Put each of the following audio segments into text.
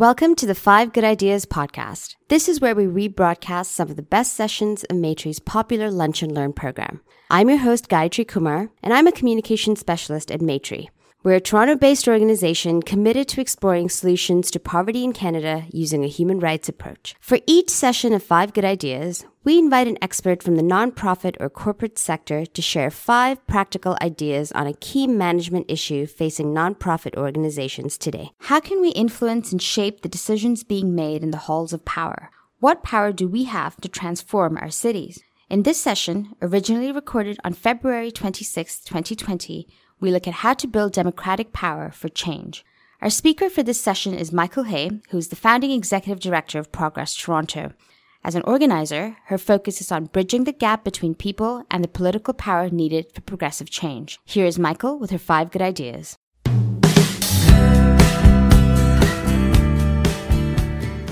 Welcome to the Five Good Ideas podcast. This is where we rebroadcast some of the best sessions of Maytree's popular Lunch and Learn program. I'm your host, Gayatri Kumar, and I'm a communication specialist at Maytree. We're a Toronto based organization committed to exploring solutions to poverty in Canada using a human rights approach. For each session of Five Good Ideas, we invite an expert from the nonprofit or corporate sector to share five practical ideas on a key management issue facing nonprofit organizations today. How can we influence and shape the decisions being made in the halls of power? What power do we have to transform our cities? In this session, originally recorded on February 26, 2020, we look at how to build democratic power for change. Our speaker for this session is Michal Hay, who is the founding executive director of Progress Toronto. As an organizer, her focus is on bridging the gap between people and the political power needed for progressive change. Here is Michael with her five good ideas.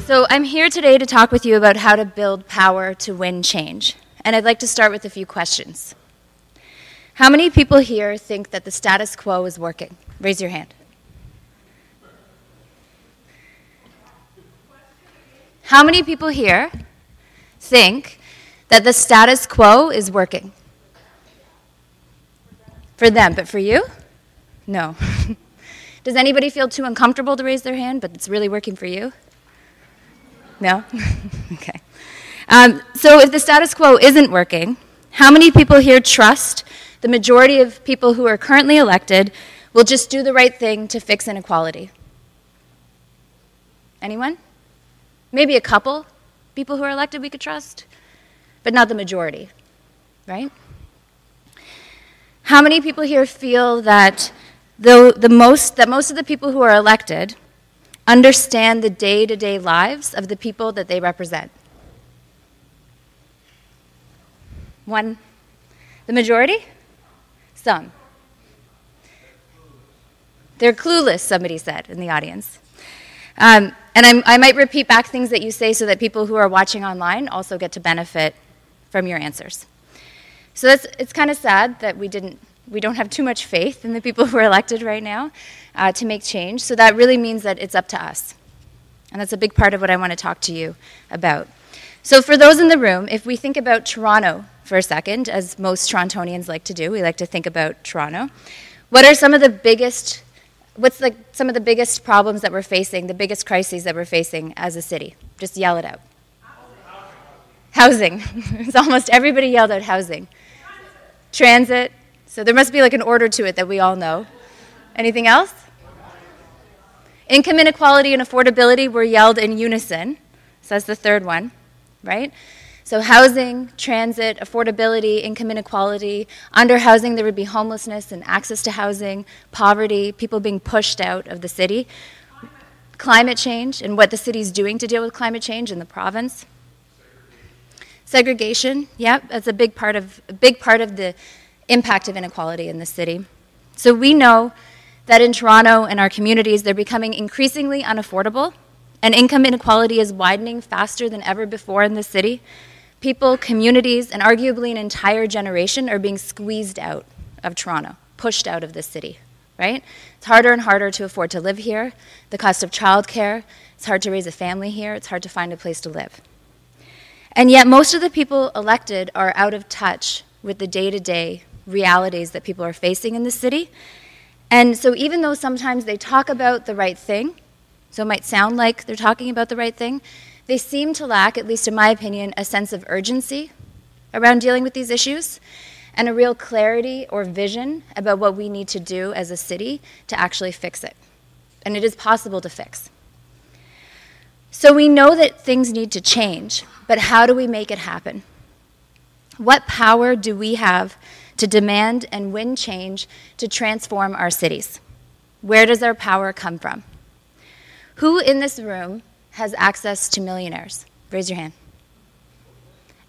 So, I'm here today to talk with you about how to build power to win change. And I'd like to start with a few questions. How many people here think that the status quo is working? Raise your hand. How many people here think that the status quo is working? For them, but for you? No. Does anybody feel too uncomfortable to raise their hand, but it's really working for you? No? okay. Um, so if the status quo isn't working, how many people here trust the majority of people who are currently elected will just do the right thing to fix inequality. Anyone? Maybe a couple people who are elected we could trust, but not the majority, right? How many people here feel that the, the most, that most of the people who are elected understand the day to day lives of the people that they represent? One. The majority? Some. They're clueless, somebody said in the audience. Um, and I'm, i might repeat back things that you say so that people who are watching online also get to benefit from your answers. So that's, it's kind of sad that we, didn't, we don't have too much faith in the people who are elected right now uh, to make change. So that really means that it's up to us. And that's a big part of what I want to talk to you about. So, for those in the room, if we think about Toronto for a second, as most Torontonians like to do. We like to think about Toronto. What are some of the biggest, what's like some of the biggest problems that we're facing, the biggest crises that we're facing as a city? Just yell it out. Housing. it's almost everybody yelled out housing. Transit. So there must be like an order to it that we all know. Anything else? Income inequality and affordability were yelled in unison. So that's the third one, right? So, housing, transit, affordability, income inequality. Under housing, there would be homelessness and access to housing, poverty, people being pushed out of the city, climate change, and what the city is doing to deal with climate change in the province. Segregation, yeah, that's a big part of a big part of the impact of inequality in the city. So we know that in Toronto and our communities, they're becoming increasingly unaffordable, and income inequality is widening faster than ever before in the city. People, communities, and arguably an entire generation are being squeezed out of Toronto, pushed out of the city, right? It's harder and harder to afford to live here. The cost of childcare, it's hard to raise a family here, it's hard to find a place to live. And yet, most of the people elected are out of touch with the day to day realities that people are facing in the city. And so, even though sometimes they talk about the right thing, so it might sound like they're talking about the right thing, they seem to lack, at least in my opinion, a sense of urgency around dealing with these issues and a real clarity or vision about what we need to do as a city to actually fix it. And it is possible to fix. So we know that things need to change, but how do we make it happen? What power do we have to demand and win change to transform our cities? Where does our power come from? Who in this room has access to millionaires? Raise your hand.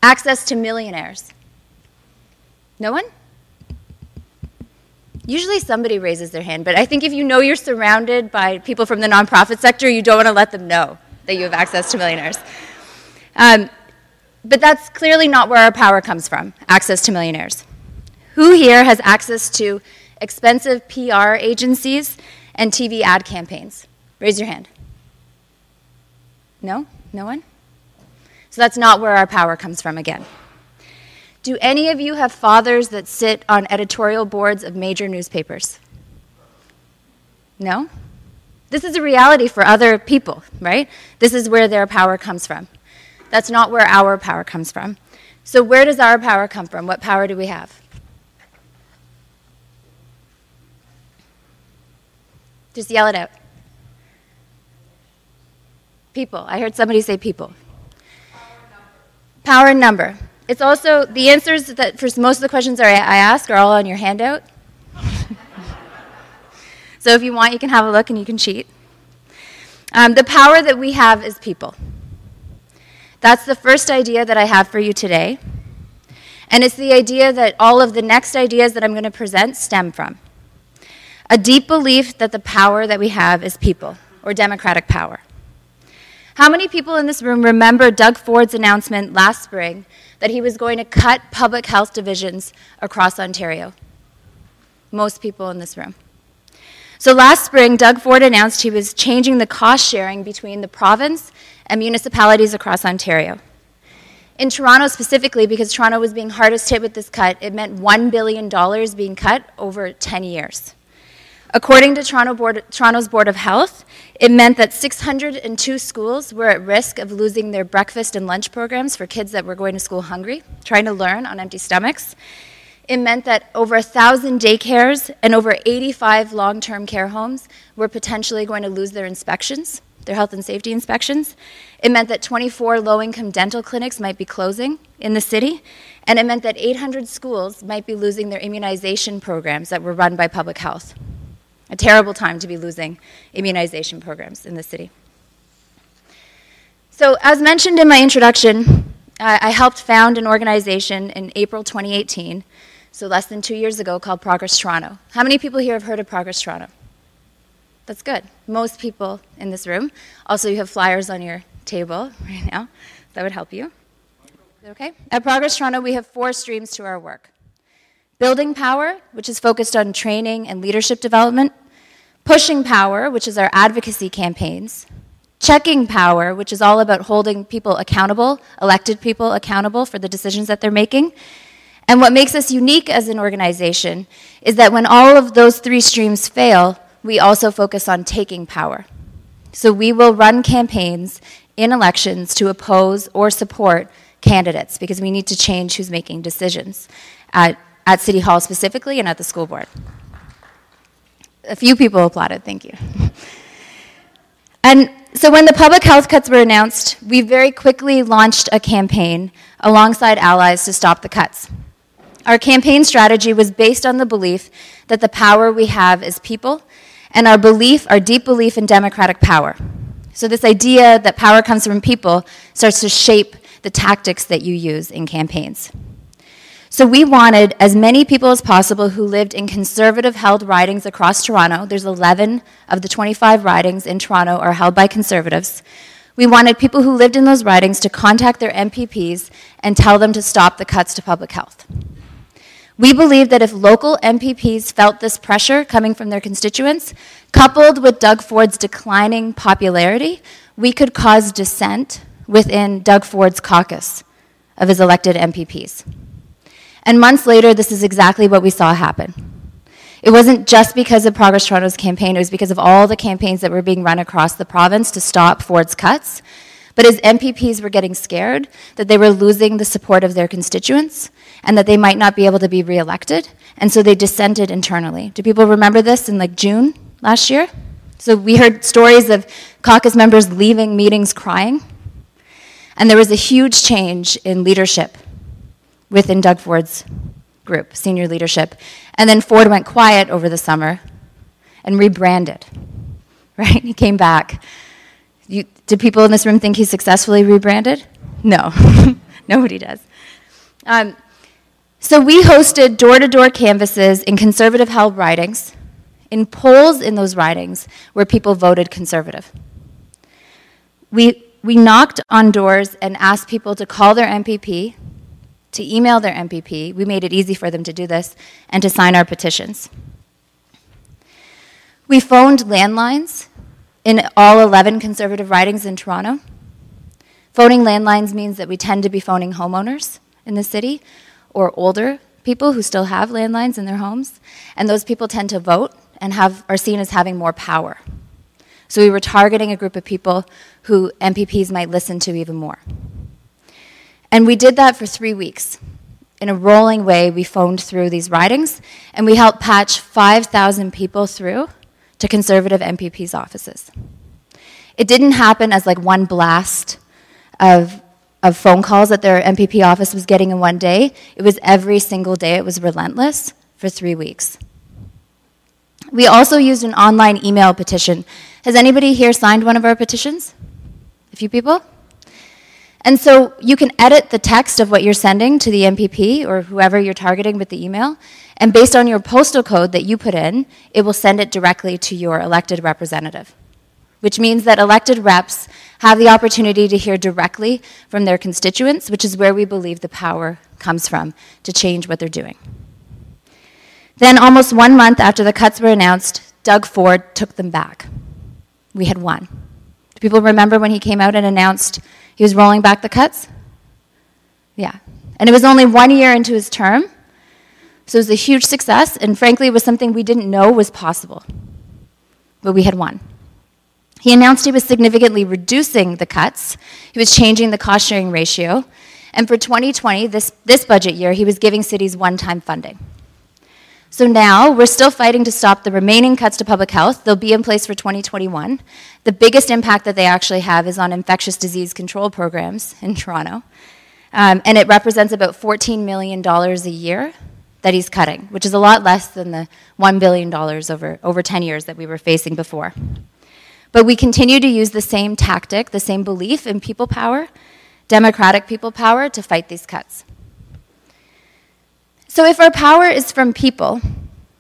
Access to millionaires. No one? Usually somebody raises their hand, but I think if you know you're surrounded by people from the nonprofit sector, you don't want to let them know that you have access to millionaires. Um, but that's clearly not where our power comes from access to millionaires. Who here has access to expensive PR agencies and TV ad campaigns? Raise your hand. No? No one? So that's not where our power comes from again. Do any of you have fathers that sit on editorial boards of major newspapers? No? This is a reality for other people, right? This is where their power comes from. That's not where our power comes from. So, where does our power come from? What power do we have? Just yell it out. People. I heard somebody say people. Power and number. It's also the answers that for most of the questions I ask are all on your handout. so if you want, you can have a look and you can cheat. Um, the power that we have is people. That's the first idea that I have for you today. And it's the idea that all of the next ideas that I'm going to present stem from. A deep belief that the power that we have is people, or democratic power. How many people in this room remember Doug Ford's announcement last spring that he was going to cut public health divisions across Ontario? Most people in this room. So last spring, Doug Ford announced he was changing the cost sharing between the province and municipalities across Ontario. In Toronto specifically, because Toronto was being hardest hit with this cut, it meant $1 billion being cut over 10 years. According to Toronto Board, Toronto's Board of Health, it meant that 602 schools were at risk of losing their breakfast and lunch programs for kids that were going to school hungry, trying to learn on empty stomachs. It meant that over 1,000 daycares and over 85 long term care homes were potentially going to lose their inspections their health and safety inspections. It meant that 24 low income dental clinics might be closing in the city, and it meant that 800 schools might be losing their immunization programs that were run by public health. A terrible time to be losing immunization programs in the city. So, as mentioned in my introduction, I helped found an organization in April 2018, so less than two years ago, called Progress Toronto. How many people here have heard of Progress Toronto? That's good. Most people in this room. Also, you have flyers on your table right now. That would help you. Okay? At Progress Toronto, we have four streams to our work building power, which is focused on training and leadership development, pushing power, which is our advocacy campaigns, checking power, which is all about holding people accountable, elected people accountable for the decisions that they're making. And what makes us unique as an organization is that when all of those three streams fail, we also focus on taking power. So we will run campaigns in elections to oppose or support candidates because we need to change who's making decisions at, at City Hall specifically and at the school board. A few people applauded, thank you. and so when the public health cuts were announced, we very quickly launched a campaign alongside allies to stop the cuts. Our campaign strategy was based on the belief that the power we have is people and our belief, our deep belief in democratic power. So, this idea that power comes from people starts to shape the tactics that you use in campaigns. So, we wanted as many people as possible who lived in conservative held ridings across Toronto. There's 11 of the 25 ridings in Toronto are held by conservatives. We wanted people who lived in those ridings to contact their MPPs and tell them to stop the cuts to public health. We believe that if local MPPs felt this pressure coming from their constituents, coupled with Doug Ford's declining popularity, we could cause dissent within Doug Ford's caucus of his elected MPPs. And months later, this is exactly what we saw happen. It wasn't just because of Progress Toronto's campaign, it was because of all the campaigns that were being run across the province to stop Ford's cuts. But as MPPs were getting scared that they were losing the support of their constituents and that they might not be able to be reelected, and so they dissented internally. Do people remember this in like June last year? So we heard stories of caucus members leaving meetings crying. And there was a huge change in leadership within Doug Ford's group, senior leadership. And then Ford went quiet over the summer and rebranded, right? He came back you, do people in this room think he successfully rebranded? No, nobody does. Um, so we hosted door to door canvases in conservative held ridings, in polls in those ridings where people voted conservative. We, we knocked on doors and asked people to call their MPP, to email their MPP. We made it easy for them to do this, and to sign our petitions. We phoned landlines in all 11 conservative ridings in Toronto. Phoning landlines means that we tend to be phoning homeowners in the city or older people who still have landlines in their homes, and those people tend to vote and have, are seen as having more power. So we were targeting a group of people who MPPs might listen to even more. And we did that for three weeks. In a rolling way, we phoned through these ridings, and we helped patch 5,000 people through to conservative MPPs' offices. It didn't happen as like one blast of, of phone calls that their MPP office was getting in one day. It was every single day, it was relentless for three weeks. We also used an online email petition. Has anybody here signed one of our petitions? A few people? And so you can edit the text of what you're sending to the MPP or whoever you're targeting with the email, and based on your postal code that you put in, it will send it directly to your elected representative, which means that elected reps have the opportunity to hear directly from their constituents, which is where we believe the power comes from to change what they're doing. Then, almost one month after the cuts were announced, Doug Ford took them back. We had won. Do people remember when he came out and announced he was rolling back the cuts? Yeah. And it was only one year into his term, so it was a huge success, and frankly, it was something we didn't know was possible. But we had won. He announced he was significantly reducing the cuts, he was changing the cost sharing ratio, and for 2020, this, this budget year, he was giving cities one time funding. So now we're still fighting to stop the remaining cuts to public health. They'll be in place for 2021. The biggest impact that they actually have is on infectious disease control programs in Toronto. Um, and it represents about $14 million a year that he's cutting, which is a lot less than the $1 billion over, over 10 years that we were facing before. But we continue to use the same tactic, the same belief in people power, democratic people power, to fight these cuts. So, if our power is from people,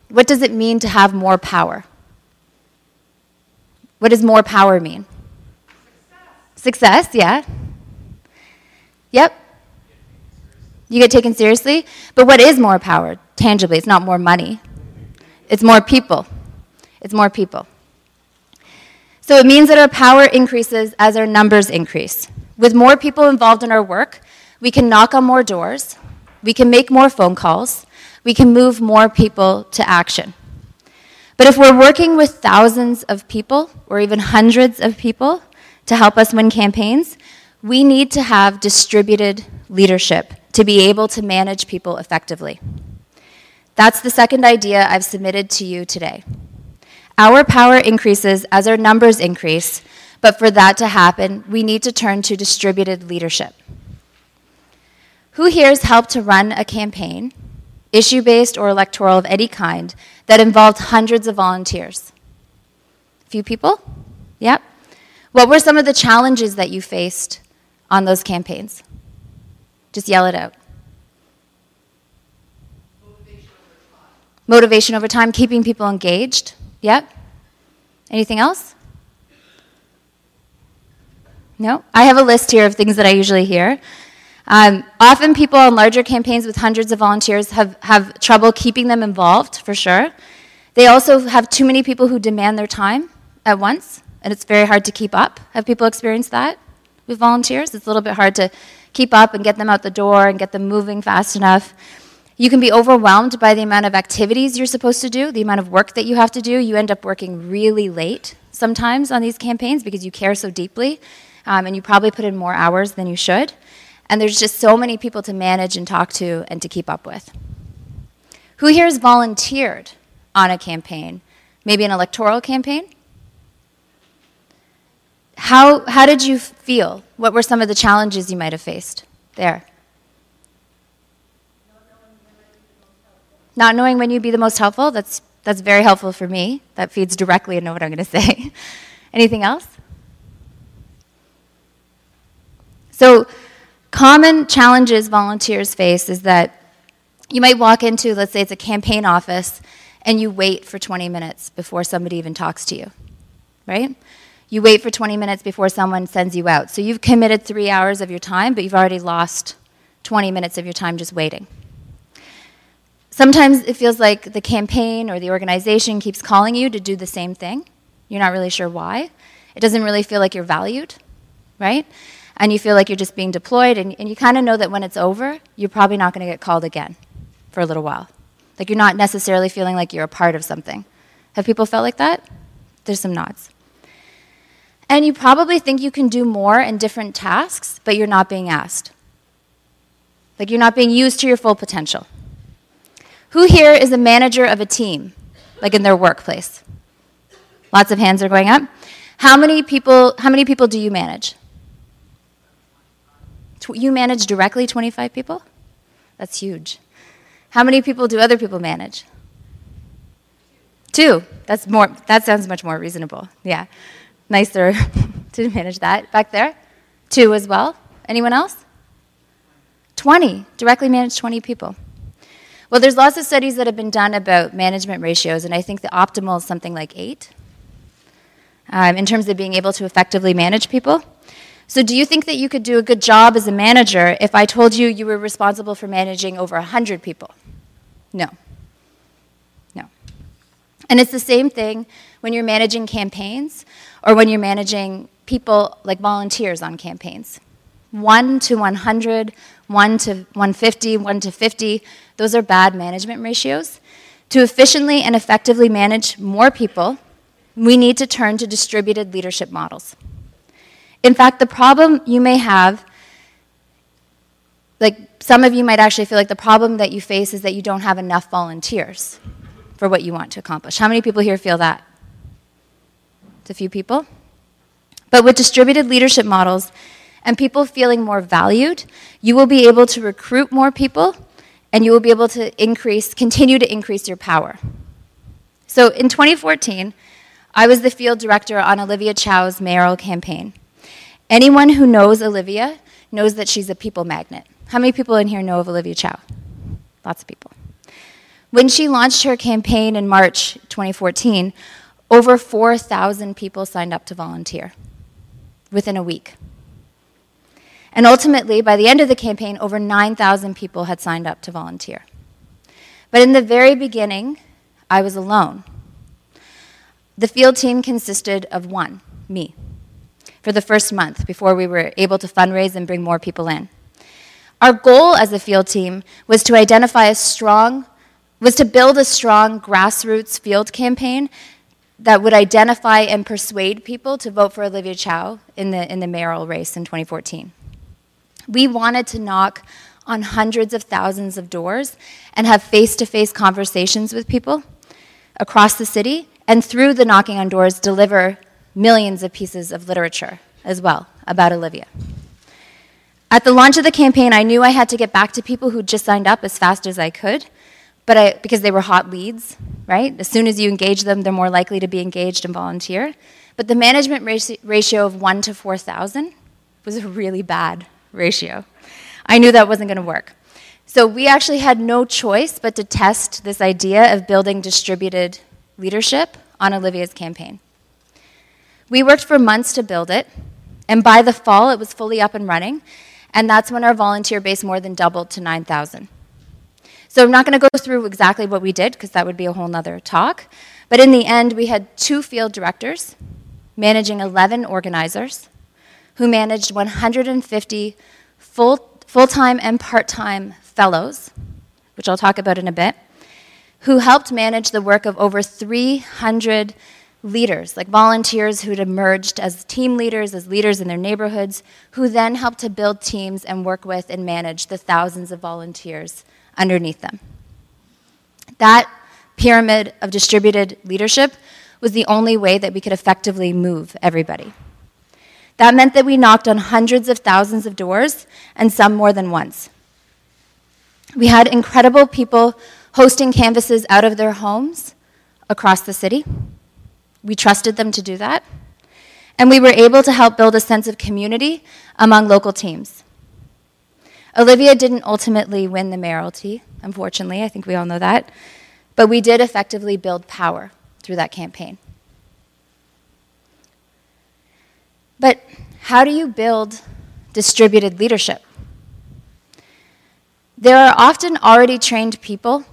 what does it mean to have more power? What does more power mean? Success, Success yeah. Yep. You get taken seriously? But what is more power? Tangibly, it's not more money, it's more people. It's more people. So it means that our power increases as our numbers increase. With more people involved in our work, we can knock on more doors, we can make more phone calls. We can move more people to action. But if we're working with thousands of people, or even hundreds of people, to help us win campaigns, we need to have distributed leadership to be able to manage people effectively. That's the second idea I've submitted to you today. Our power increases as our numbers increase, but for that to happen, we need to turn to distributed leadership. Who here has helped to run a campaign, issue based or electoral of any kind, that involved hundreds of volunteers? A few people? Yep. What were some of the challenges that you faced on those campaigns? Just yell it out. Motivation over time, Motivation over time keeping people engaged. Yep. Anything else? No? I have a list here of things that I usually hear. Um, often people on larger campaigns with hundreds of volunteers have, have trouble keeping them involved, for sure. They also have too many people who demand their time at once, and it's very hard to keep up. Have people experienced that with volunteers? It's a little bit hard to keep up and get them out the door and get them moving fast enough. You can be overwhelmed by the amount of activities you're supposed to do, the amount of work that you have to do. You end up working really late sometimes on these campaigns because you care so deeply, um, and you probably put in more hours than you should. And there's just so many people to manage and talk to and to keep up with. Who here has volunteered on a campaign? Maybe an electoral campaign? How, how did you feel? What were some of the challenges you might have faced there? Not knowing when you'd be the most helpful? That's, that's very helpful for me. That feeds directly into what I'm going to say. Anything else? So, Common challenges volunteers face is that you might walk into, let's say it's a campaign office, and you wait for 20 minutes before somebody even talks to you, right? You wait for 20 minutes before someone sends you out. So you've committed three hours of your time, but you've already lost 20 minutes of your time just waiting. Sometimes it feels like the campaign or the organization keeps calling you to do the same thing. You're not really sure why. It doesn't really feel like you're valued, right? And you feel like you're just being deployed, and, and you kind of know that when it's over, you're probably not going to get called again for a little while. Like you're not necessarily feeling like you're a part of something. Have people felt like that? There's some nods. And you probably think you can do more in different tasks, but you're not being asked. Like you're not being used to your full potential. Who here is a manager of a team, like in their workplace? Lots of hands are going up. How many people, how many people do you manage? You manage directly 25 people? That's huge. How many people do other people manage? Two. That's more that sounds much more reasonable. Yeah. Nicer to manage that. Back there? Two as well. Anyone else? 20. Directly manage 20 people. Well, there's lots of studies that have been done about management ratios, and I think the optimal is something like eight um, in terms of being able to effectively manage people. So, do you think that you could do a good job as a manager if I told you you were responsible for managing over 100 people? No. No. And it's the same thing when you're managing campaigns or when you're managing people like volunteers on campaigns. 1 to 100, 1 to 150, 1 to 50, those are bad management ratios. To efficiently and effectively manage more people, we need to turn to distributed leadership models. In fact, the problem you may have, like some of you might actually feel like the problem that you face is that you don't have enough volunteers for what you want to accomplish. How many people here feel that? It's a few people. But with distributed leadership models, and people feeling more valued, you will be able to recruit more people and you will be able to increase, continue to increase your power. So in 2014, I was the field director on Olivia Chow's mayoral campaign. Anyone who knows Olivia knows that she's a people magnet. How many people in here know of Olivia Chow? Lots of people. When she launched her campaign in March 2014, over 4,000 people signed up to volunteer within a week. And ultimately, by the end of the campaign, over 9,000 people had signed up to volunteer. But in the very beginning, I was alone. The field team consisted of one, me, for the first month before we were able to fundraise and bring more people in. Our goal as a field team was to identify a strong, was to build a strong grassroots field campaign that would identify and persuade people to vote for Olivia Chow in the, in the mayoral race in 2014. We wanted to knock on hundreds of thousands of doors and have face to face conversations with people across the city, and through the knocking on doors, deliver millions of pieces of literature as well about Olivia. At the launch of the campaign, I knew I had to get back to people who just signed up as fast as I could, but I, because they were hot leads, right? As soon as you engage them, they're more likely to be engaged and volunteer. But the management ratio of 1 to 4,000 was a really bad ratio. I knew that wasn't going to work. So we actually had no choice but to test this idea of building distributed leadership on Olivia's campaign. We worked for months to build it, and by the fall, it was fully up and running, and that's when our volunteer base more than doubled to 9,000. So I'm not going to go through exactly what we did, because that would be a whole nother talk, but in the end, we had two field directors managing 11 organizers, who managed 150 full, full-time and part-time fellows, which I'll talk about in a bit, who helped manage the work of over 300 leaders, like volunteers who'd emerged as team leaders, as leaders in their neighborhoods, who then helped to build teams and work with and manage the thousands of volunteers underneath them. That pyramid of distributed leadership was the only way that we could effectively move everybody. That meant that we knocked on hundreds of thousands of doors, and some more than once. We had incredible people hosting canvases out of their homes across the city. We trusted them to do that. And we were able to help build a sense of community among local teams. Olivia didn't ultimately win the mayoralty, unfortunately. I think we all know that. But we did effectively build power through that campaign. But how do you build distributed leadership? There are often already trained people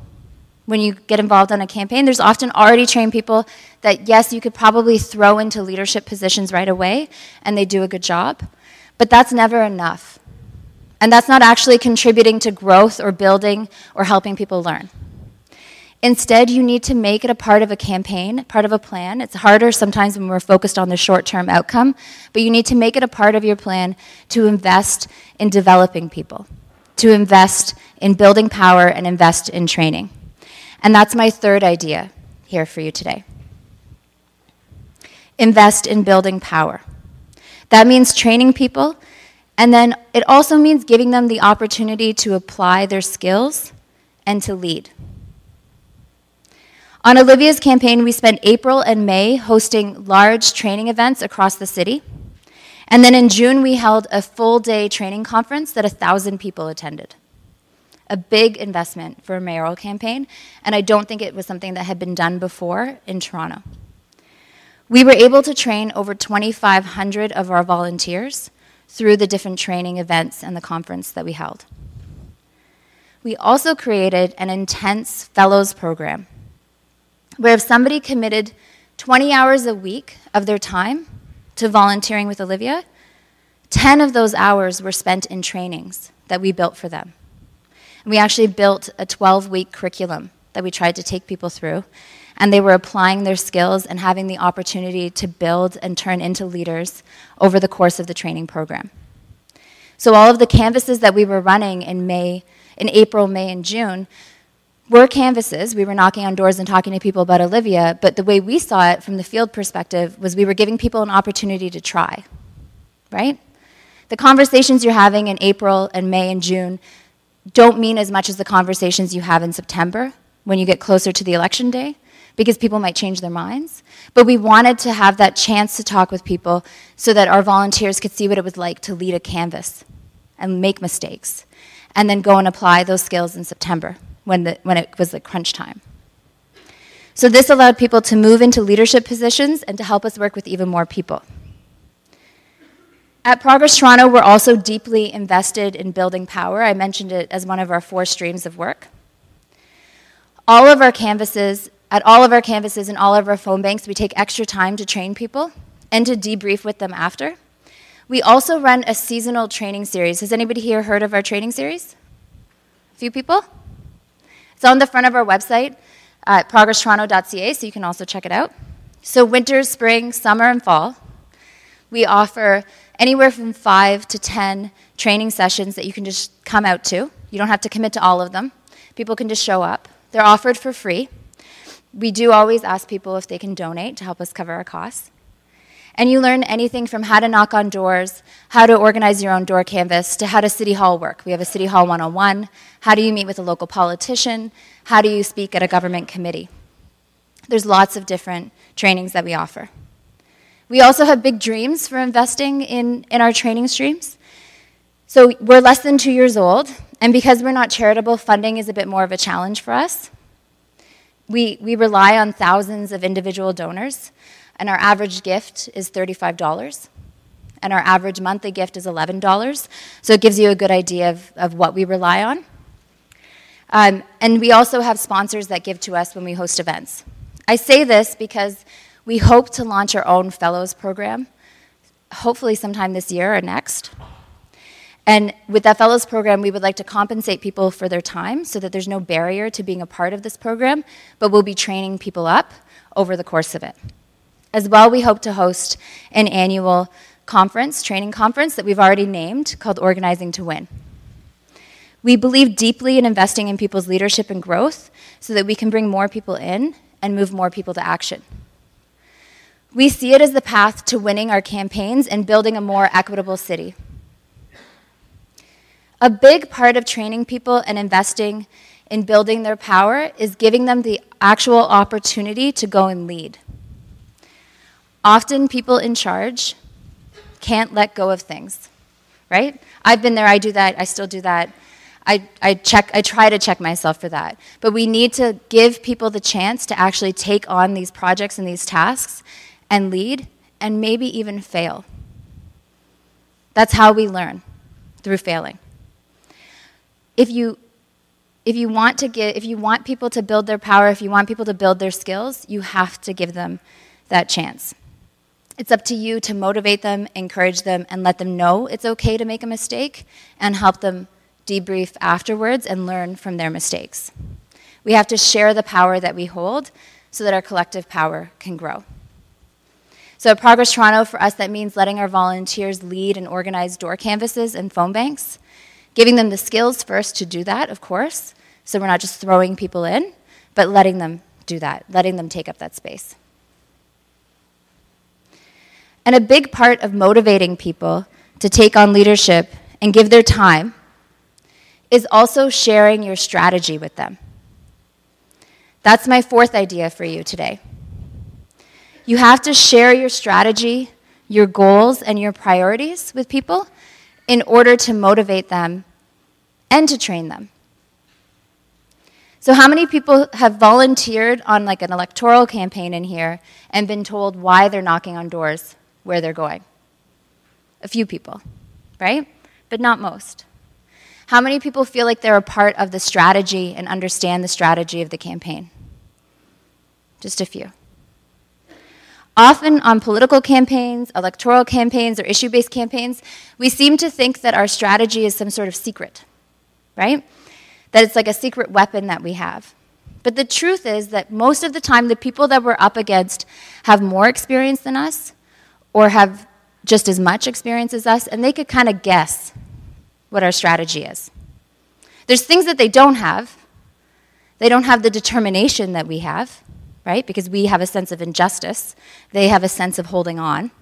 when you get involved on a campaign. There's often already trained people that, yes, you could probably throw into leadership positions right away and they do a good job. But that's never enough. And that's not actually contributing to growth or building or helping people learn. Instead, you need to make it a part of a campaign, part of a plan. It's harder sometimes when we're focused on the short term outcome, but you need to make it a part of your plan to invest in developing people, to invest in building power, and invest in training. And that's my third idea here for you today. Invest in building power. That means training people, and then it also means giving them the opportunity to apply their skills and to lead. On Olivia's campaign, we spent April and May hosting large training events across the city. And then in June, we held a full day training conference that 1,000 people attended. A big investment for a mayoral campaign, and I don't think it was something that had been done before in Toronto. We were able to train over 2,500 of our volunteers through the different training events and the conference that we held. We also created an intense fellows program where if somebody committed 20 hours a week of their time to volunteering with Olivia, 10 of those hours were spent in trainings that we built for them. We actually built a 12 week curriculum that we tried to take people through and they were applying their skills and having the opportunity to build and turn into leaders over the course of the training program. So all of the canvases that we were running in May, in April, May, and June were canvases. We were knocking on doors and talking to people about Olivia, but the way we saw it from the field perspective was we were giving people an opportunity to try, right? The conversations you're having in April and May and June don't mean as much as the conversations you have in September when you get closer to the election day because people might change their minds. But we wanted to have that chance to talk with people so that our volunteers could see what it was like to lead a canvas and make mistakes, and then go and apply those skills in September when, the, when it was the crunch time. So this allowed people to move into leadership positions and to help us work with even more people. At Progress Toronto, we're also deeply invested in building power. I mentioned it as one of our four streams of work. All of our canvases at all of our canvases and all of our phone banks, we take extra time to train people and to debrief with them after. We also run a seasonal training series. Has anybody here heard of our training series? A few people? It's on the front of our website at progresstoronto.ca, so you can also check it out. So, winter, spring, summer, and fall, we offer anywhere from five to 10 training sessions that you can just come out to. You don't have to commit to all of them, people can just show up. They're offered for free. We do always ask people if they can donate to help us cover our costs. And you learn anything from how to knock on doors, how to organize your own door canvas, to how does City Hall work. We have a City Hall 101. How do you meet with a local politician? How do you speak at a government committee? There's lots of different trainings that we offer. We also have big dreams for investing in, in our training streams. So we're less than two years old, and because we're not charitable, funding is a bit more of a challenge for us. We, we rely on thousands of individual donors, and our average gift is $35, and our average monthly gift is $11. So it gives you a good idea of, of what we rely on. Um, and we also have sponsors that give to us when we host events. I say this because we hope to launch our own fellows program, hopefully sometime this year or next. And with that fellows program, we would like to compensate people for their time so that there's no barrier to being a part of this program, but we'll be training people up over the course of it. As well, we hope to host an annual conference, training conference that we've already named called Organizing to Win. We believe deeply in investing in people's leadership and growth so that we can bring more people in and move more people to action. We see it as the path to winning our campaigns and building a more equitable city. A big part of training people and investing in building their power is giving them the actual opportunity to go and lead. Often, people in charge can't let go of things, right? I've been there, I do that, I still do that. I, I, check, I try to check myself for that. But we need to give people the chance to actually take on these projects and these tasks and lead and maybe even fail. That's how we learn, through failing if you if you want to give if you want people to build their power if you want people to build their skills you have to give them that chance It's up to you to motivate them, encourage them, and let them know it's okay to make a mistake and help them debrief afterwards and learn from their mistakes. We have to share the power that we hold so that our collective power can grow. So at Progress Toronto, for us, that means letting our volunteers lead and organize door canvases and phone banks, giving them the skills first to do that, of course, so we're not just throwing people in, but letting them do that, letting them take up that space. And a big part of motivating people to take on leadership and give their time is also sharing your strategy with them. That's my fourth idea for you today. You have to share your strategy, your goals, and your priorities with people in order to motivate them and to train them. So, how many people have volunteered on like an electoral campaign in here and been told why they're knocking on doors where they're going? A few people, right? But not most. How many people feel like they're a part of the strategy and understand the strategy of the campaign? Just a few. Often on political campaigns, electoral campaigns, or issue based campaigns, we seem to think that our strategy is some sort of secret, right? That it's like a secret weapon that we have. But the truth is that most of the time, the people that we're up against have more experience than us or have just as much experience as us, and they could kind of guess what our strategy is. There's things that they don't have. They don't have the determination that we have right? Because we have a sense of injustice, they have a sense of holding on.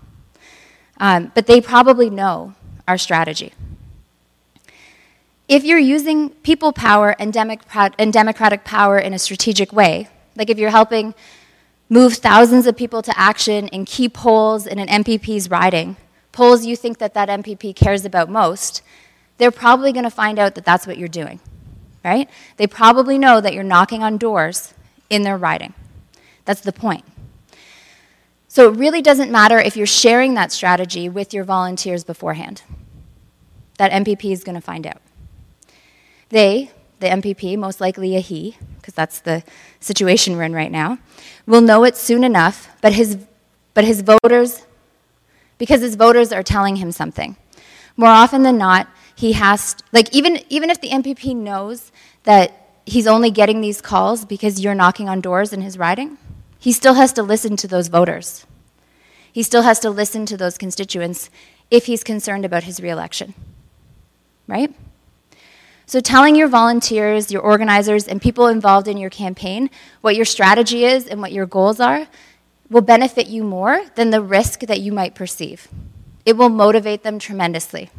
Um, but they probably know our strategy. If you're using people power and, and democratic power in a strategic way, like if you're helping move thousands of people to action in key polls in an MPP's riding, polls you think that that MPP cares about most, they're probably going to find out that that's what you're doing, right? They probably know that you're knocking on doors in their riding. That's the point. So it really doesn't matter if you're sharing that strategy with your volunteers beforehand. That MPP is going to find out. They, the MPP, most likely a he, because that's the situation we're in right now, will know it soon enough, but his, but his voters, because his voters are telling him something. More often than not, he has, like, even, even if the MPP knows that he's only getting these calls because you're knocking on doors in his riding, he still has to listen to those voters. He still has to listen to those constituents if he's concerned about his reelection. Right? So, telling your volunteers, your organizers, and people involved in your campaign what your strategy is and what your goals are will benefit you more than the risk that you might perceive. It will motivate them tremendously.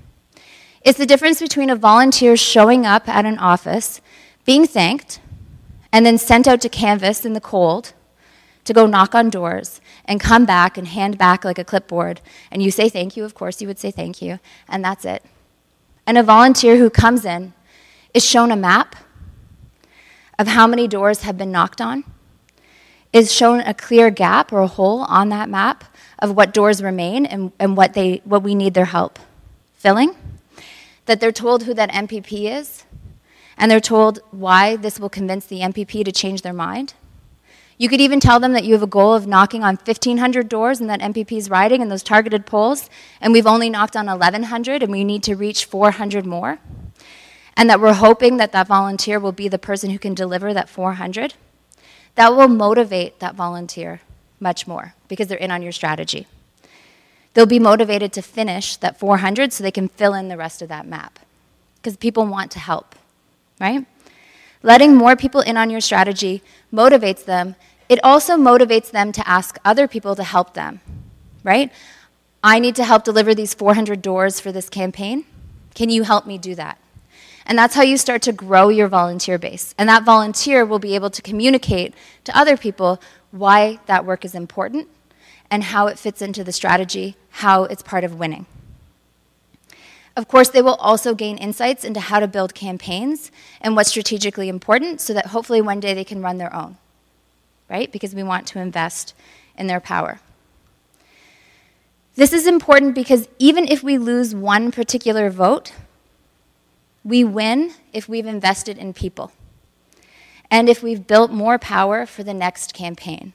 It's the difference between a volunteer showing up at an office, being thanked, and then sent out to canvass in the cold to go knock on doors and come back and hand back like a clipboard. And you say thank you, of course, you would say thank you, and that's it. And a volunteer who comes in is shown a map of how many doors have been knocked on, is shown a clear gap or a hole on that map of what doors remain and, and what, they, what we need their help filling, that they're told who that MPP is, and they're told why this will convince the MPP to change their mind you could even tell them that you have a goal of knocking on 1,500 doors in that MPP's riding in those targeted polls, and we've only knocked on 1,100 and we need to reach 400 more. And that we're hoping that that volunteer will be the person who can deliver that 400. That will motivate that volunteer much more because they're in on your strategy. They'll be motivated to finish that 400 so they can fill in the rest of that map because people want to help, right? Letting more people in on your strategy motivates them. It also motivates them to ask other people to help them, right? I need to help deliver these 400 doors for this campaign. Can you help me do that? And that's how you start to grow your volunteer base. And that volunteer will be able to communicate to other people why that work is important and how it fits into the strategy, how it's part of winning. Of course, they will also gain insights into how to build campaigns and what's strategically important so that hopefully one day they can run their own, right? Because we want to invest in their power. This is important because even if we lose one particular vote, we win if we've invested in people and if we've built more power for the next campaign.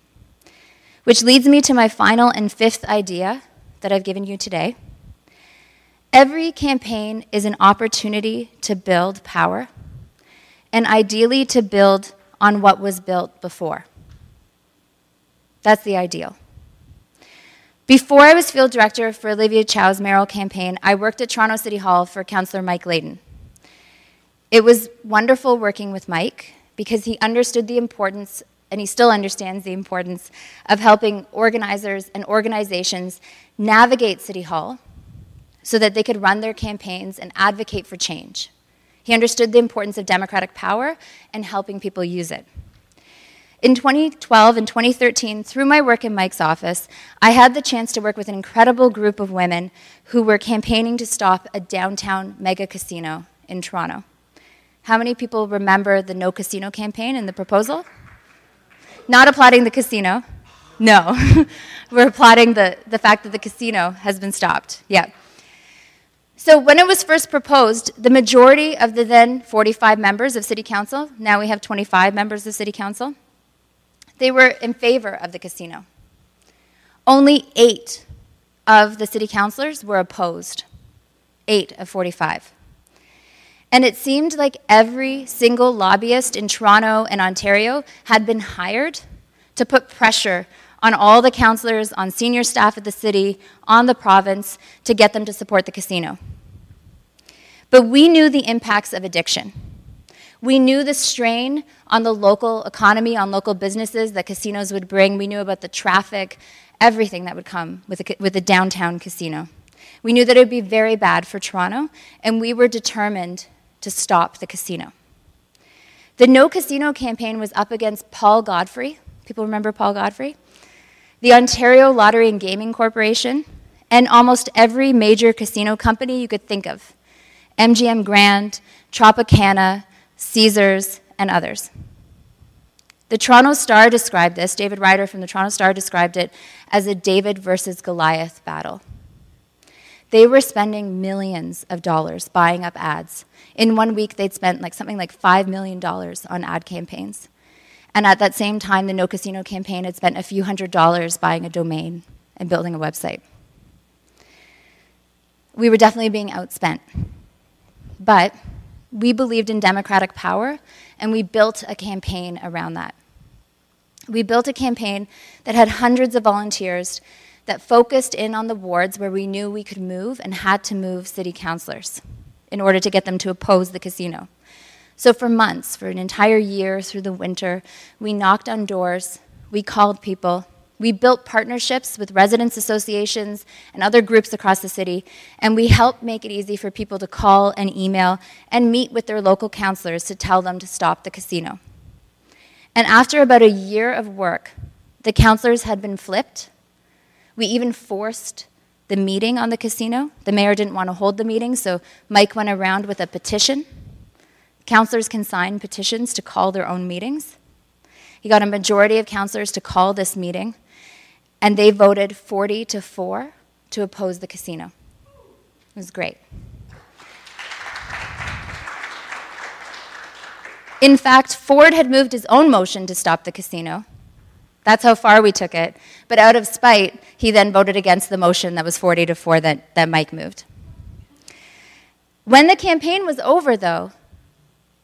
Which leads me to my final and fifth idea that I've given you today. Every campaign is an opportunity to build power, and ideally to build on what was built before. That's the ideal. Before I was field director for Olivia Chow's mayoral campaign, I worked at Toronto City Hall for Councillor Mike Layton. It was wonderful working with Mike because he understood the importance, and he still understands the importance, of helping organizers and organizations navigate City Hall so that they could run their campaigns and advocate for change. He understood the importance of democratic power and helping people use it. In 2012 and 2013, through my work in Mike's office, I had the chance to work with an incredible group of women who were campaigning to stop a downtown mega casino in Toronto. How many people remember the No Casino campaign and the proposal? Not applauding the casino. No. We're applauding the, the fact that the casino has been stopped. Yeah. So, when it was first proposed, the majority of the then 45 members of City Council, now we have 25 members of City Council, they were in favor of the casino. Only eight of the city councilors were opposed. Eight of 45. And it seemed like every single lobbyist in Toronto and Ontario had been hired to put pressure on all the councillors, on senior staff at the city, on the province, to get them to support the casino. But we knew the impacts of addiction. We knew the strain on the local economy, on local businesses that casinos would bring. We knew about the traffic, everything that would come with a, with a downtown casino. We knew that it would be very bad for Toronto, and we were determined to stop the casino. The No Casino campaign was up against Paul Godfrey. People remember Paul Godfrey? The Ontario Lottery and Gaming Corporation, and almost every major casino company you could think of MGM Grand, Tropicana, Caesars, and others. The Toronto Star described this, David Rider from the Toronto Star described it as a David versus Goliath battle. They were spending millions of dollars buying up ads. In one week, they'd spent like something like $5 million on ad campaigns. And at that same time, the No Casino campaign had spent a few hundred dollars buying a domain and building a website. We were definitely being outspent. But we believed in democratic power, and we built a campaign around that. We built a campaign that had hundreds of volunteers that focused in on the wards where we knew we could move and had to move city councilors in order to get them to oppose the casino. So, for months, for an entire year through the winter, we knocked on doors, we called people, we built partnerships with residents associations and other groups across the city, and we helped make it easy for people to call and email and meet with their local councilors to tell them to stop the casino. And after about a year of work, the councilors had been flipped. We even forced the meeting on the casino. The mayor didn't want to hold the meeting, so Mike went around with a petition. Councilors can sign petitions to call their own meetings. He got a majority of councilors to call this meeting, and they voted 40 to 4 to oppose the casino. It was great. In fact, Ford had moved his own motion to stop the casino. That's how far we took it. But out of spite, he then voted against the motion that was 40 to 4 that, that Mike moved. When the campaign was over, though,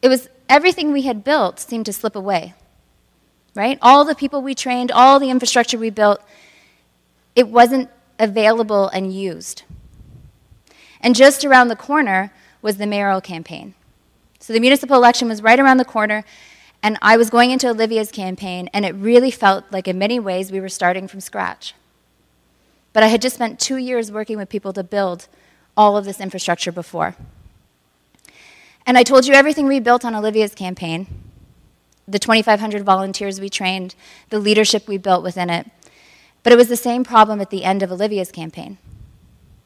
it was everything we had built seemed to slip away. Right? All the people we trained, all the infrastructure we built, it wasn't available and used. And just around the corner was the mayoral campaign. So the municipal election was right around the corner, and I was going into Olivia's campaign, and it really felt like, in many ways, we were starting from scratch. But I had just spent two years working with people to build all of this infrastructure before. And I told you everything we built on Olivia's campaign the 2,500 volunteers we trained, the leadership we built within it. But it was the same problem at the end of Olivia's campaign.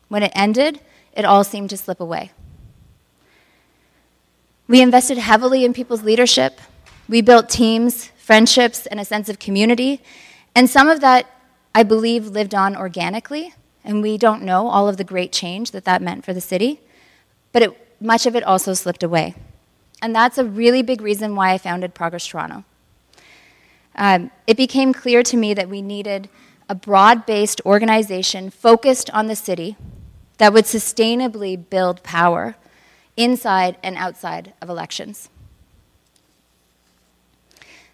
When it ended, it all seemed to slip away. We invested heavily in people's leadership. We built teams, friendships, and a sense of community. And some of that, I believe, lived on organically. And we don't know all of the great change that that meant for the city. But it, much of it also slipped away. And that's a really big reason why I founded Progress Toronto. um, it became clear to me that we needed a broad based organization focused on the city that would sustainably build power inside and outside of elections.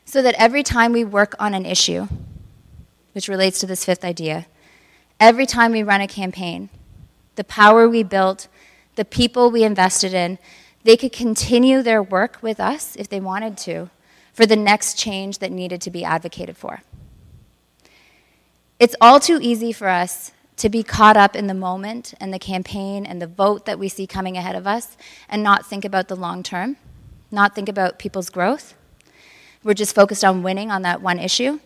So that every time we work on an issue, which relates to this fifth idea, every time we run a campaign, the power we built, the people we invested in, they could continue their work with us if they wanted to for the next change that needed to be advocated for. It's all too easy for us to be caught up in the moment and the campaign and the vote that we see coming ahead of us and not think about the long term, not think about people's growth. We're just focused on winning on that one issue.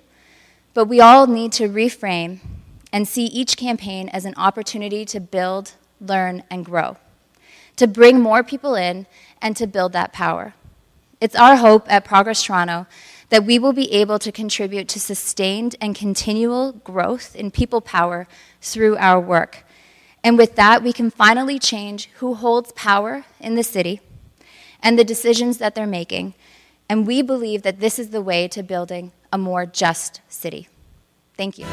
But we all need to reframe and see each campaign as an opportunity to build, learn, and grow, to bring more people in, and to build that power. It's our hope at Progress Toronto that we will be able to contribute to sustained and continual growth in people power through our work. And with that, we can finally change who holds power in the city and the decisions that they're making. And we believe that this is the way to building a more just city. Thank you.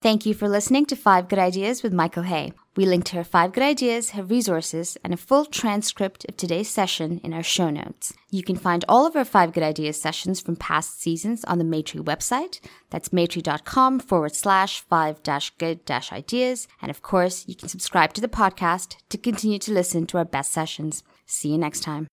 Thank you for listening to Five Good Ideas with Michal Hay. We link to her five good ideas, her resources, and a full transcript of today's session in our show notes. You can find all of our five good ideas sessions from past seasons on the Maytree website. That's maytree.com forward slash five dash good dash ideas. And of course, you can subscribe to the podcast to continue to listen to our best sessions. See you next time.